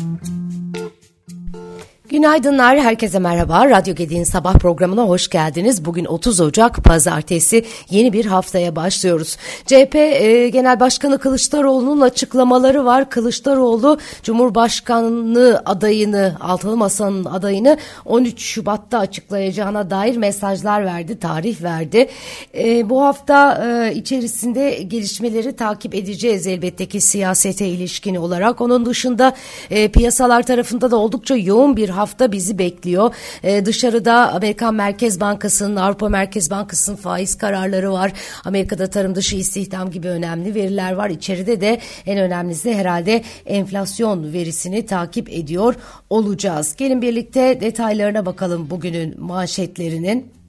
Mm-hmm. Günaydınlar, herkese merhaba. Radyo Gedi'nin sabah programına hoş geldiniz. Bugün 30 Ocak Pazartesi yeni bir haftaya başlıyoruz. CHP e, Genel Başkanı Kılıçdaroğlu'nun açıklamaları var. Kılıçdaroğlu Cumhurbaşkanlığı adayını, Altılı Masa'nın adayını 13 Şubat'ta açıklayacağına dair mesajlar verdi, tarih verdi. E, bu hafta e, içerisinde gelişmeleri takip edeceğiz elbette ki siyasete ilişkin olarak. Onun dışında e, piyasalar tarafında da oldukça yoğun bir hafta bizi bekliyor. E, dışarıda Amerikan Merkez Bankası'nın, Avrupa Merkez Bankası'nın faiz kararları var. Amerika'da tarım dışı istihdam gibi önemli veriler var. İçeride de en önemlisi herhalde enflasyon verisini takip ediyor olacağız. Gelin birlikte detaylarına bakalım bugünün manşetlerinin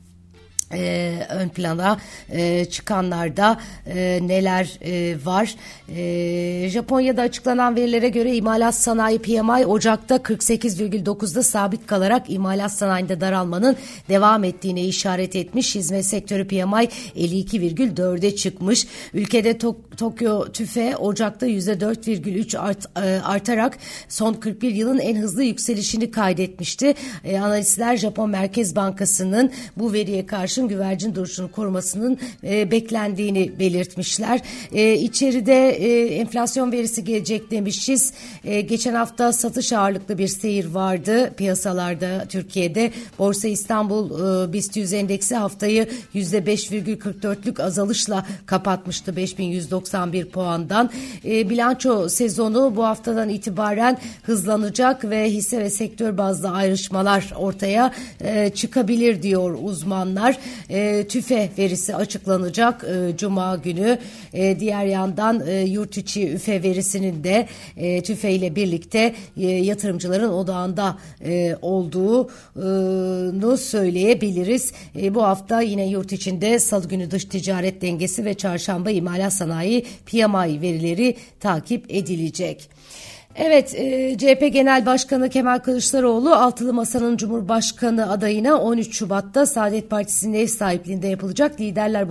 e, ön plana e, çıkanlarda e, neler e, var. E, Japonya'da açıklanan verilere göre imalat sanayi PMI Ocak'ta 48,9'da sabit kalarak imalat sanayinde daralmanın devam ettiğine işaret etmiş. Hizmet sektörü PMI 52,4'e çıkmış. Ülkede Tok Tokyo tüfe Ocak'ta %4,3 art, e, artarak son 41 yılın en hızlı yükselişini kaydetmişti. E, analistler Japon Merkez Bankası'nın bu veriye karşı artmışın güvercin duruşunu korumasının e, beklendiğini belirtmişler. E, içeride e, enflasyon verisi gelecek demişiz. E, geçen hafta satış ağırlıklı bir seyir vardı piyasalarda Türkiye'de. Borsa İstanbul e, BIST 100 endeksi haftayı %5,44'lük azalışla kapatmıştı 5191 puandan. E, bilanço sezonu bu haftadan itibaren hızlanacak ve hisse ve sektör bazlı ayrışmalar ortaya e, çıkabilir diyor uzmanlar e, tüfe verisi açıklanacak e, Cuma günü. E, diğer yandan yurt içi üfe verisinin de e, tüfe ile birlikte yatırımcıların odağında e, olduğunu söyleyebiliriz. Bu hafta yine yurt içinde salı günü dış ticaret dengesi ve çarşamba imalat sanayi PMI verileri takip edilecek. Evet, e, CHP Genel Başkanı Kemal Kılıçdaroğlu Altılı Masa'nın Cumhurbaşkanı adayına 13 Şubat'ta Saadet Partisi'nin ev sahipliğinde yapılacak liderler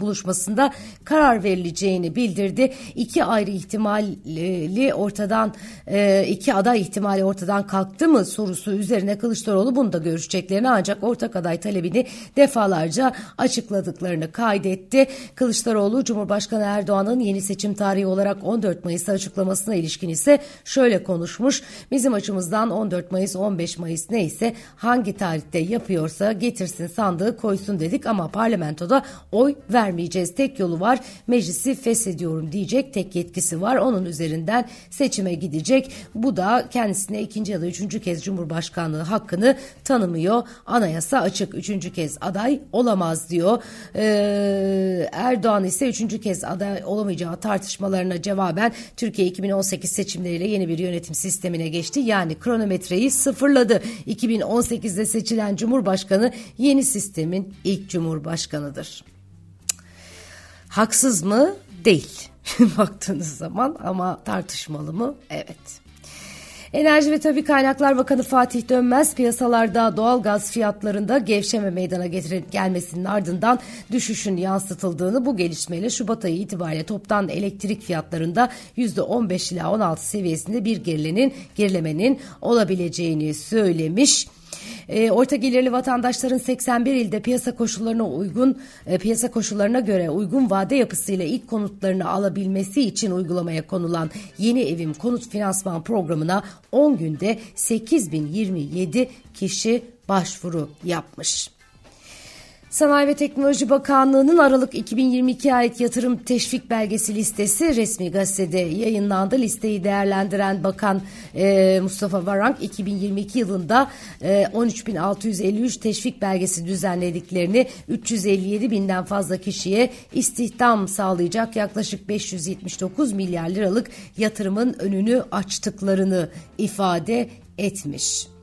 buluşmasında karar verileceğini bildirdi. İki ayrı ihtimali ortadan e, iki aday ihtimali ortadan kalktı mı sorusu üzerine Kılıçdaroğlu bunu da görüşeceklerini ancak ortak aday talebini defalarca açıkladıklarını kaydetti. Kılıçdaroğlu Cumhurbaşkanı Erdoğan'ın yeni seçim tarihi olarak 14 Mayıs'ta açıklamasına ilişkin ise şöyle konuşmuş. Bizim açımızdan 14 Mayıs 15 Mayıs neyse hangi tarihte yapıyorsa getirsin sandığı koysun dedik ama parlamentoda oy vermeyeceğiz. Tek yolu var meclisi feshediyorum diyecek tek yetkisi var. Onun üzerinden seçime gidecek. Bu da kendisine ikinci ya da üçüncü kez Cumhurbaşkanlığı hakkını tanımıyor. Anayasa açık üçüncü kez aday olamaz diyor. Ee, Erdoğan ise üçüncü kez aday olamayacağı tartışmalarına cevaben Türkiye 2018 seçimleri ile yeni bir yönetim sistemine geçti. Yani kronometreyi sıfırladı. 2018'de seçilen Cumhurbaşkanı yeni sistemin ilk Cumhurbaşkanıdır. Haksız mı? Değil. Baktığınız zaman ama tartışmalı mı? Evet. Enerji ve Tabi Kaynaklar Bakanı Fatih Dönmez piyasalarda doğal gaz fiyatlarında gevşeme meydana getirip gelmesinin ardından düşüşün yansıtıldığını bu gelişmeyle Şubat ayı itibariyle toptan elektrik fiyatlarında %15 ila 16 seviyesinde bir gerilenin, gerilemenin olabileceğini söylemiş. E, orta gelirli vatandaşların 81 ilde piyasa koşullarına uygun e, piyasa koşullarına göre uygun vade yapısıyla ilk konutlarını alabilmesi için uygulamaya konulan yeni evim konut finansman programına 10 günde 8027 kişi başvuru yapmış. Sanayi ve Teknoloji Bakanlığı'nın Aralık 2022 ait yatırım teşvik belgesi listesi resmi gazetede yayınlandı. Listeyi değerlendiren Bakan e, Mustafa Varank 2022 yılında e, 13.653 teşvik belgesi düzenlediklerini 357 binden fazla kişiye istihdam sağlayacak yaklaşık 579 milyar liralık yatırımın önünü açtıklarını ifade etmiş.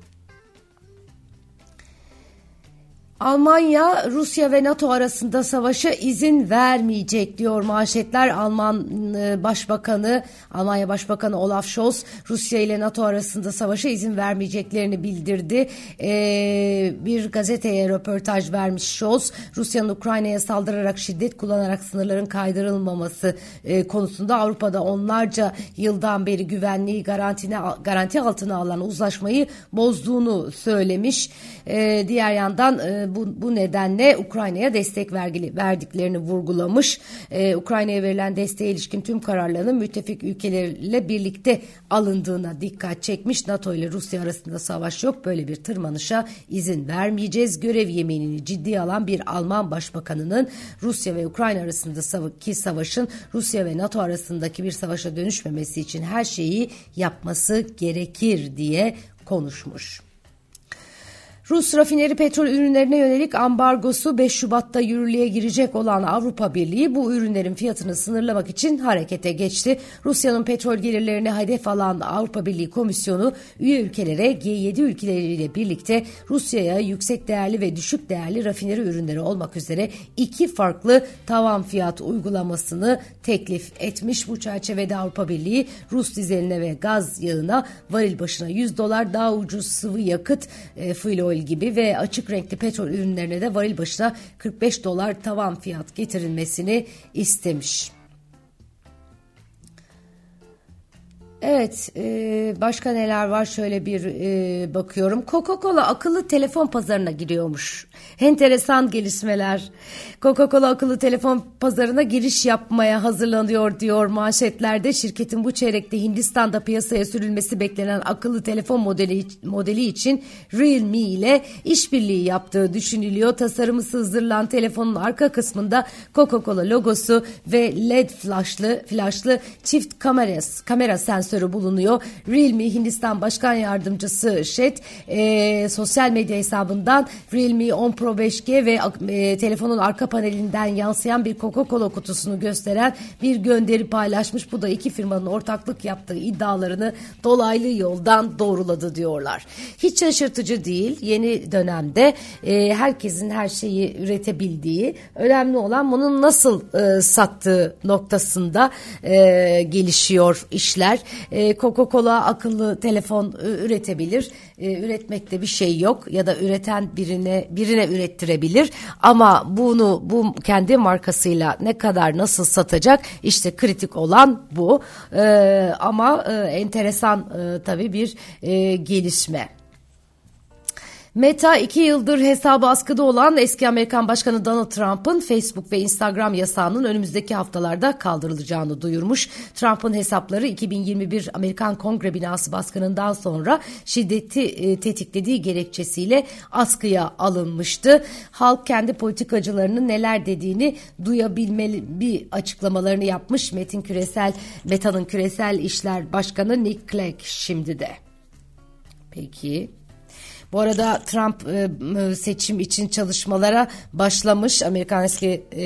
Almanya Rusya ve NATO arasında savaşa izin vermeyecek diyor manşetler. Alman e, Başbakanı Almanya Başbakanı Olaf Scholz Rusya ile NATO arasında savaşa izin vermeyeceklerini bildirdi. Ee, bir gazeteye röportaj vermiş Scholz Rusya'nın Ukrayna'ya saldırarak şiddet kullanarak sınırların kaydırılmaması e, konusunda Avrupa'da onlarca yıldan beri güvenliği garantine, garanti altına alan uzlaşmayı bozduğunu söylemiş. E, diğer yandan e, bu, bu nedenle Ukrayna'ya destek vergili, verdiklerini vurgulamış. Ee, Ukrayna'ya verilen desteğe ilişkin tüm kararların müttefik ülkelerle birlikte alındığına dikkat çekmiş. NATO ile Rusya arasında savaş yok. Böyle bir tırmanışa izin vermeyeceğiz. Görev yeminini ciddiye alan bir Alman başbakanının Rusya ve Ukrayna arasındaki savaşın Rusya ve NATO arasındaki bir savaşa dönüşmemesi için her şeyi yapması gerekir diye konuşmuş. Rus rafineri petrol ürünlerine yönelik ambargosu 5 Şubat'ta yürürlüğe girecek olan Avrupa Birliği bu ürünlerin fiyatını sınırlamak için harekete geçti. Rusya'nın petrol gelirlerine hedef alan Avrupa Birliği Komisyonu üye ülkelere G7 ülkeleriyle birlikte Rusya'ya yüksek değerli ve düşük değerli rafineri ürünleri olmak üzere iki farklı tavan fiyat uygulamasını teklif etmiş. Bu çerçevede Avrupa Birliği Rus dizeline ve gaz yağına varil başına 100 dolar daha ucuz sıvı yakıt e, fuel gibi ve açık renkli petrol ürünlerine de varil başına 45 dolar tavan fiyat getirilmesini istemiş. Evet, e, başka neler var şöyle bir e, bakıyorum. Coca-Cola akıllı telefon pazarına giriyormuş. Enteresan gelişmeler. Coca-Cola akıllı telefon pazarına giriş yapmaya hazırlanıyor diyor manşetlerde. Şirketin bu çeyrekte Hindistan'da piyasaya sürülmesi beklenen akıllı telefon modeli modeli için Realme ile işbirliği yaptığı düşünülüyor. Tasarımı sızdırılan telefonun arka kısmında Coca-Cola logosu ve LED flashlı flashlı çift kameras kamera sensörü bulunuyor. Realme Hindistan Başkan Yardımcısı Shet e, sosyal medya hesabından Realme 10 Pro 5G ve e, telefonun arka panelinden yansıyan bir Coca-Cola kutusunu gösteren bir gönderi paylaşmış. Bu da iki firmanın ortaklık yaptığı iddialarını dolaylı yoldan doğruladı diyorlar. Hiç şaşırtıcı değil. Yeni dönemde e, herkesin her şeyi üretebildiği, önemli olan bunun nasıl e, sattığı noktasında e, gelişiyor işler. E, Coca-Cola akıllı telefon üretebilir. E, üretmekte bir şey yok ya da üreten birine birine ürettirebilir ama bunu bu kendi markasıyla ne kadar nasıl satacak işte kritik olan bu e, ama e, enteresan e, tabii bir e, gelişme. Meta iki yıldır hesabı askıda olan eski Amerikan Başkanı Donald Trump'ın Facebook ve Instagram yasağının önümüzdeki haftalarda kaldırılacağını duyurmuş. Trump'ın hesapları 2021 Amerikan Kongre binası baskınından sonra şiddeti e, tetiklediği gerekçesiyle askıya alınmıştı. Halk kendi politikacılarının neler dediğini duyabilmeli bir açıklamalarını yapmış. Metin Küresel, Meta'nın küresel işler başkanı Nick Clegg şimdi de. Peki. Bu arada Trump e, seçim için çalışmalara başlamış. Amerikan eski e,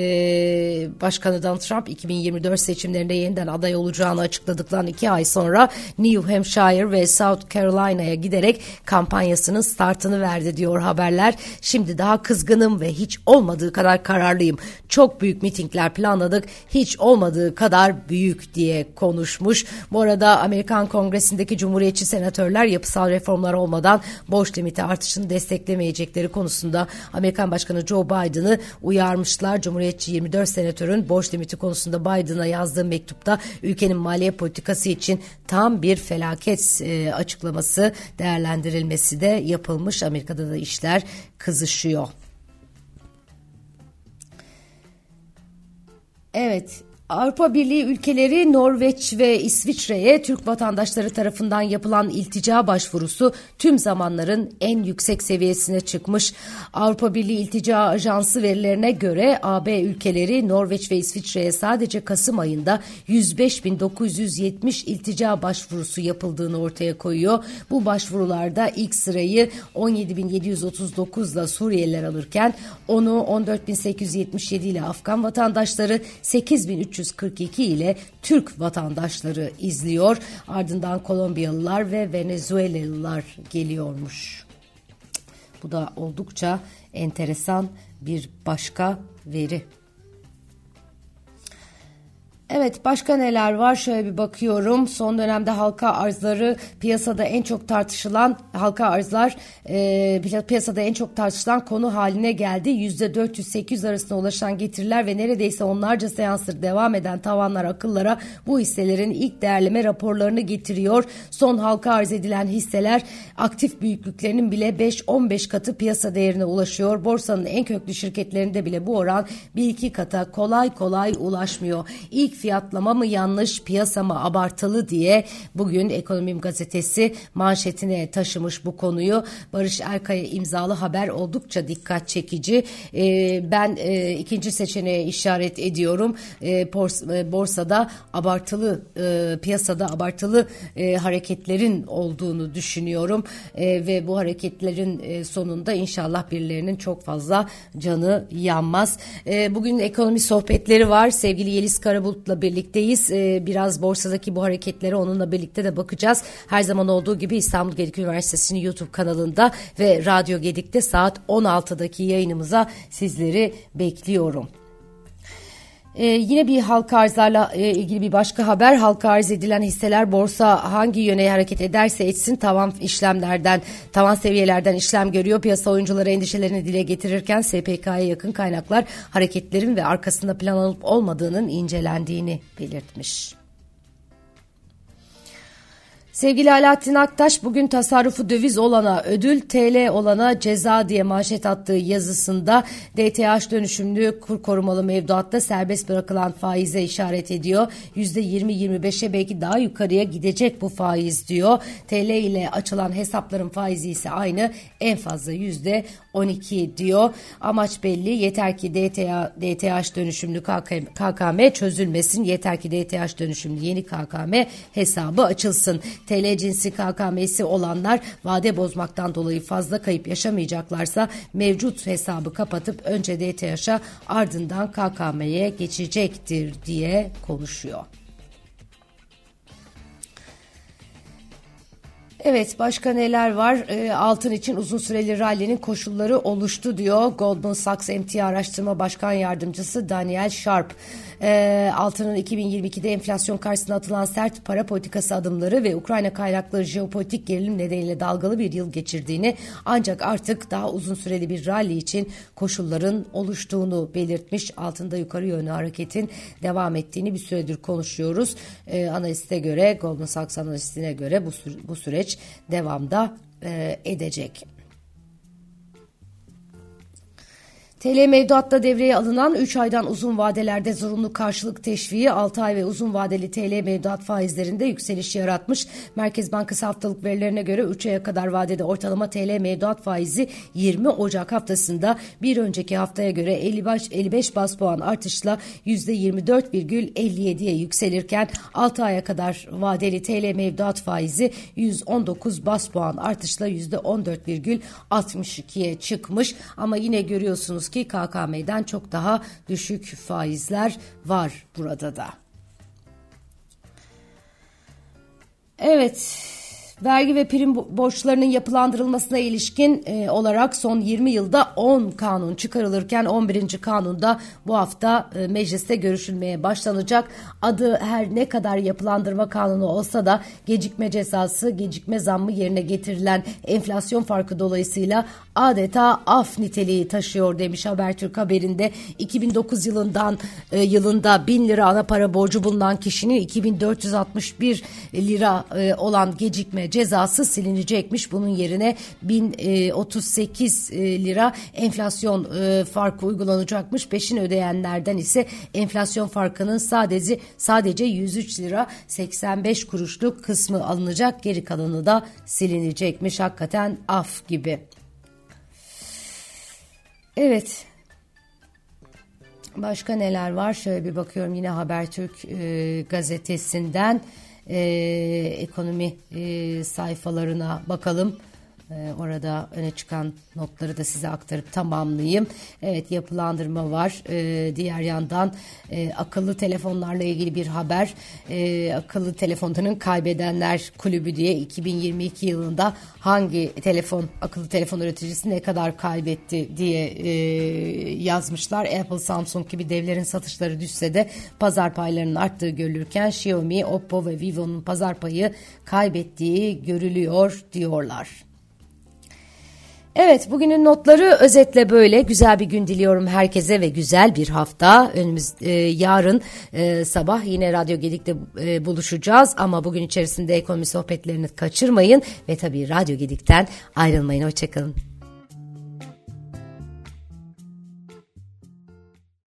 Başkanı Donald Trump 2024 seçimlerinde yeniden aday olacağını açıkladıktan iki ay sonra New Hampshire ve South Carolina'ya giderek kampanyasının startını verdi diyor haberler. Şimdi daha kızgınım ve hiç olmadığı kadar kararlıyım. Çok büyük mitingler planladık. Hiç olmadığı kadar büyük diye konuşmuş. Bu arada Amerikan Kongresi'ndeki Cumhuriyetçi senatörler yapısal reformlar olmadan borç limiti ücreti artışını desteklemeyecekleri konusunda Amerikan Başkanı Joe Biden'ı uyarmışlar. Cumhuriyetçi 24 senatörün borç limiti konusunda Biden'a yazdığı mektupta ülkenin maliye politikası için tam bir felaket e, açıklaması değerlendirilmesi de yapılmış. Amerika'da da işler kızışıyor. Evet, Avrupa Birliği ülkeleri Norveç ve İsviçre'ye Türk vatandaşları tarafından yapılan iltica başvurusu tüm zamanların en yüksek seviyesine çıkmış. Avrupa Birliği İltica Ajansı verilerine göre AB ülkeleri Norveç ve İsviçre'ye sadece Kasım ayında 105.970 iltica başvurusu yapıldığını ortaya koyuyor. Bu başvurularda ilk sırayı 17.739 ile Suriyeliler alırken onu 14.877 ile Afgan vatandaşları 8.300 342 ile Türk vatandaşları izliyor. Ardından Kolombiyalılar ve Venezuelalılar geliyormuş. Bu da oldukça enteresan bir başka veri. Evet başka neler var? Şöyle bir bakıyorum. Son dönemde halka arzları piyasada en çok tartışılan halka arzlar e, piyasada en çok tartışılan konu haline geldi. %400-800 arasında ulaşan getiriler ve neredeyse onlarca seansdır devam eden tavanlar akıllara bu hisselerin ilk değerleme raporlarını getiriyor. Son halka arz edilen hisseler aktif büyüklüklerinin bile 5-15 katı piyasa değerine ulaşıyor. Borsanın en köklü şirketlerinde bile bu oran bir iki kata kolay kolay ulaşmıyor. İlk fiyatlama mı yanlış, piyasa mı abartılı diye bugün Ekonomim Gazetesi manşetine taşımış bu konuyu. Barış Erkaya imzalı haber oldukça dikkat çekici. E, ben e, ikinci seçeneğe işaret ediyorum. E, bors, e, borsada abartılı, e, piyasada abartılı hareketlerin olduğunu düşünüyorum. Ve bu hareketlerin sonunda inşallah birilerinin çok fazla canı yanmaz. Bugün ekonomi sohbetleri var. Sevgili Yeliz Karabulut Mesut'la birlikteyiz. Ee, biraz borsadaki bu hareketlere onunla birlikte de bakacağız. Her zaman olduğu gibi İstanbul Gedik Üniversitesi'nin YouTube kanalında ve Radyo Gedik'te saat 16'daki yayınımıza sizleri bekliyorum. Ee, yine bir halka arzlarla e, ilgili bir başka haber. Halka arz edilen hisseler borsa hangi yöne hareket ederse etsin tavan işlemlerden, tavan seviyelerden işlem görüyor. Piyasa oyuncuları endişelerini dile getirirken SPK'ya yakın kaynaklar hareketlerin ve arkasında plan olup olmadığının incelendiğini belirtmiş. Sevgili Alaaddin Aktaş bugün tasarrufu döviz olana ödül TL olana ceza diye manşet attığı yazısında DTH dönüşümlü kur korumalı mevduatta serbest bırakılan faize işaret ediyor. %20-25'e belki daha yukarıya gidecek bu faiz diyor. TL ile açılan hesapların faizi ise aynı en fazla %12 diyor. Amaç belli yeter ki DTA, DTH dönüşümlü KKM çözülmesin yeter ki DTH dönüşümlü yeni KKM hesabı açılsın. TL cinsi KKM'si olanlar vade bozmaktan dolayı fazla kayıp yaşamayacaklarsa mevcut hesabı kapatıp önce DTH'a ardından KKM'ye geçecektir diye konuşuyor. Evet başka neler var? E, altın için uzun süreli rally'nin koşulları oluştu diyor Goldman Sachs MT Araştırma Başkan Yardımcısı Daniel Sharp e, altının 2022'de enflasyon karşısında atılan sert para politikası adımları ve Ukrayna kaynaklı jeopolitik gerilim nedeniyle dalgalı bir yıl geçirdiğini ancak artık daha uzun süreli bir rally için koşulların oluştuğunu belirtmiş. Altında yukarı yönlü hareketin devam ettiğini bir süredir konuşuyoruz. E, analiste göre Goldman Sachs analistine göre bu, bu süreç devamda e, edecek. TL mevduatta devreye alınan 3 aydan uzun vadelerde zorunlu karşılık teşviği 6 ay ve uzun vadeli TL mevduat faizlerinde yükseliş yaratmış. Merkez Bankası haftalık verilerine göre 3 aya kadar vadede ortalama TL mevduat faizi 20 Ocak haftasında bir önceki haftaya göre 55, 55 bas puan artışla %24,57'ye yükselirken 6 aya kadar vadeli TL mevduat faizi 119 bas puan artışla %14,62'ye çıkmış. Ama yine görüyorsunuz ki KKM'den çok daha düşük faizler var burada da. Evet, vergi ve prim borçlarının yapılandırılmasına ilişkin e, olarak son 20 yılda 10 kanun çıkarılırken 11. kanunda bu hafta e, mecliste görüşülmeye başlanacak. Adı her ne kadar yapılandırma kanunu olsa da gecikme cezası, gecikme zammı yerine getirilen enflasyon farkı dolayısıyla adeta af niteliği taşıyor demiş Habertürk haberinde. 2009 yılından e, yılında 1000 lira ana para borcu bulunan kişinin 2461 lira e, olan gecikme cezası silinecekmiş. Bunun yerine 1038 e, lira enflasyon e, farkı uygulanacakmış. Peşin ödeyenlerden ise enflasyon farkının sadece sadece 103 lira 85 kuruşluk kısmı alınacak. Geri kalanı da silinecekmiş. Hakikaten af gibi. Evet. Başka neler var? Şöyle bir bakıyorum yine Habertürk e, gazetesinden e, ekonomi e, sayfalarına bakalım. Ee, orada öne çıkan notları da size aktarıp tamamlayayım. Evet yapılandırma var. Ee, diğer yandan e, akıllı telefonlarla ilgili bir haber. Ee, akıllı telefonların kaybedenler kulübü diye 2022 yılında hangi telefon akıllı telefon üreticisi ne kadar kaybetti diye e, yazmışlar. Apple, Samsung gibi devlerin satışları düşse de pazar paylarının arttığı görülürken Xiaomi, Oppo ve Vivo'nun pazar payı kaybettiği görülüyor diyorlar. Evet bugünün notları özetle böyle. Güzel bir gün diliyorum herkese ve güzel bir hafta. Önümüz e, yarın e, sabah yine Radyo Gedik'te e, buluşacağız. Ama bugün içerisinde ekonomi sohbetlerini kaçırmayın ve tabii Radyo Gedik'ten ayrılmayın. Hoşçakalın.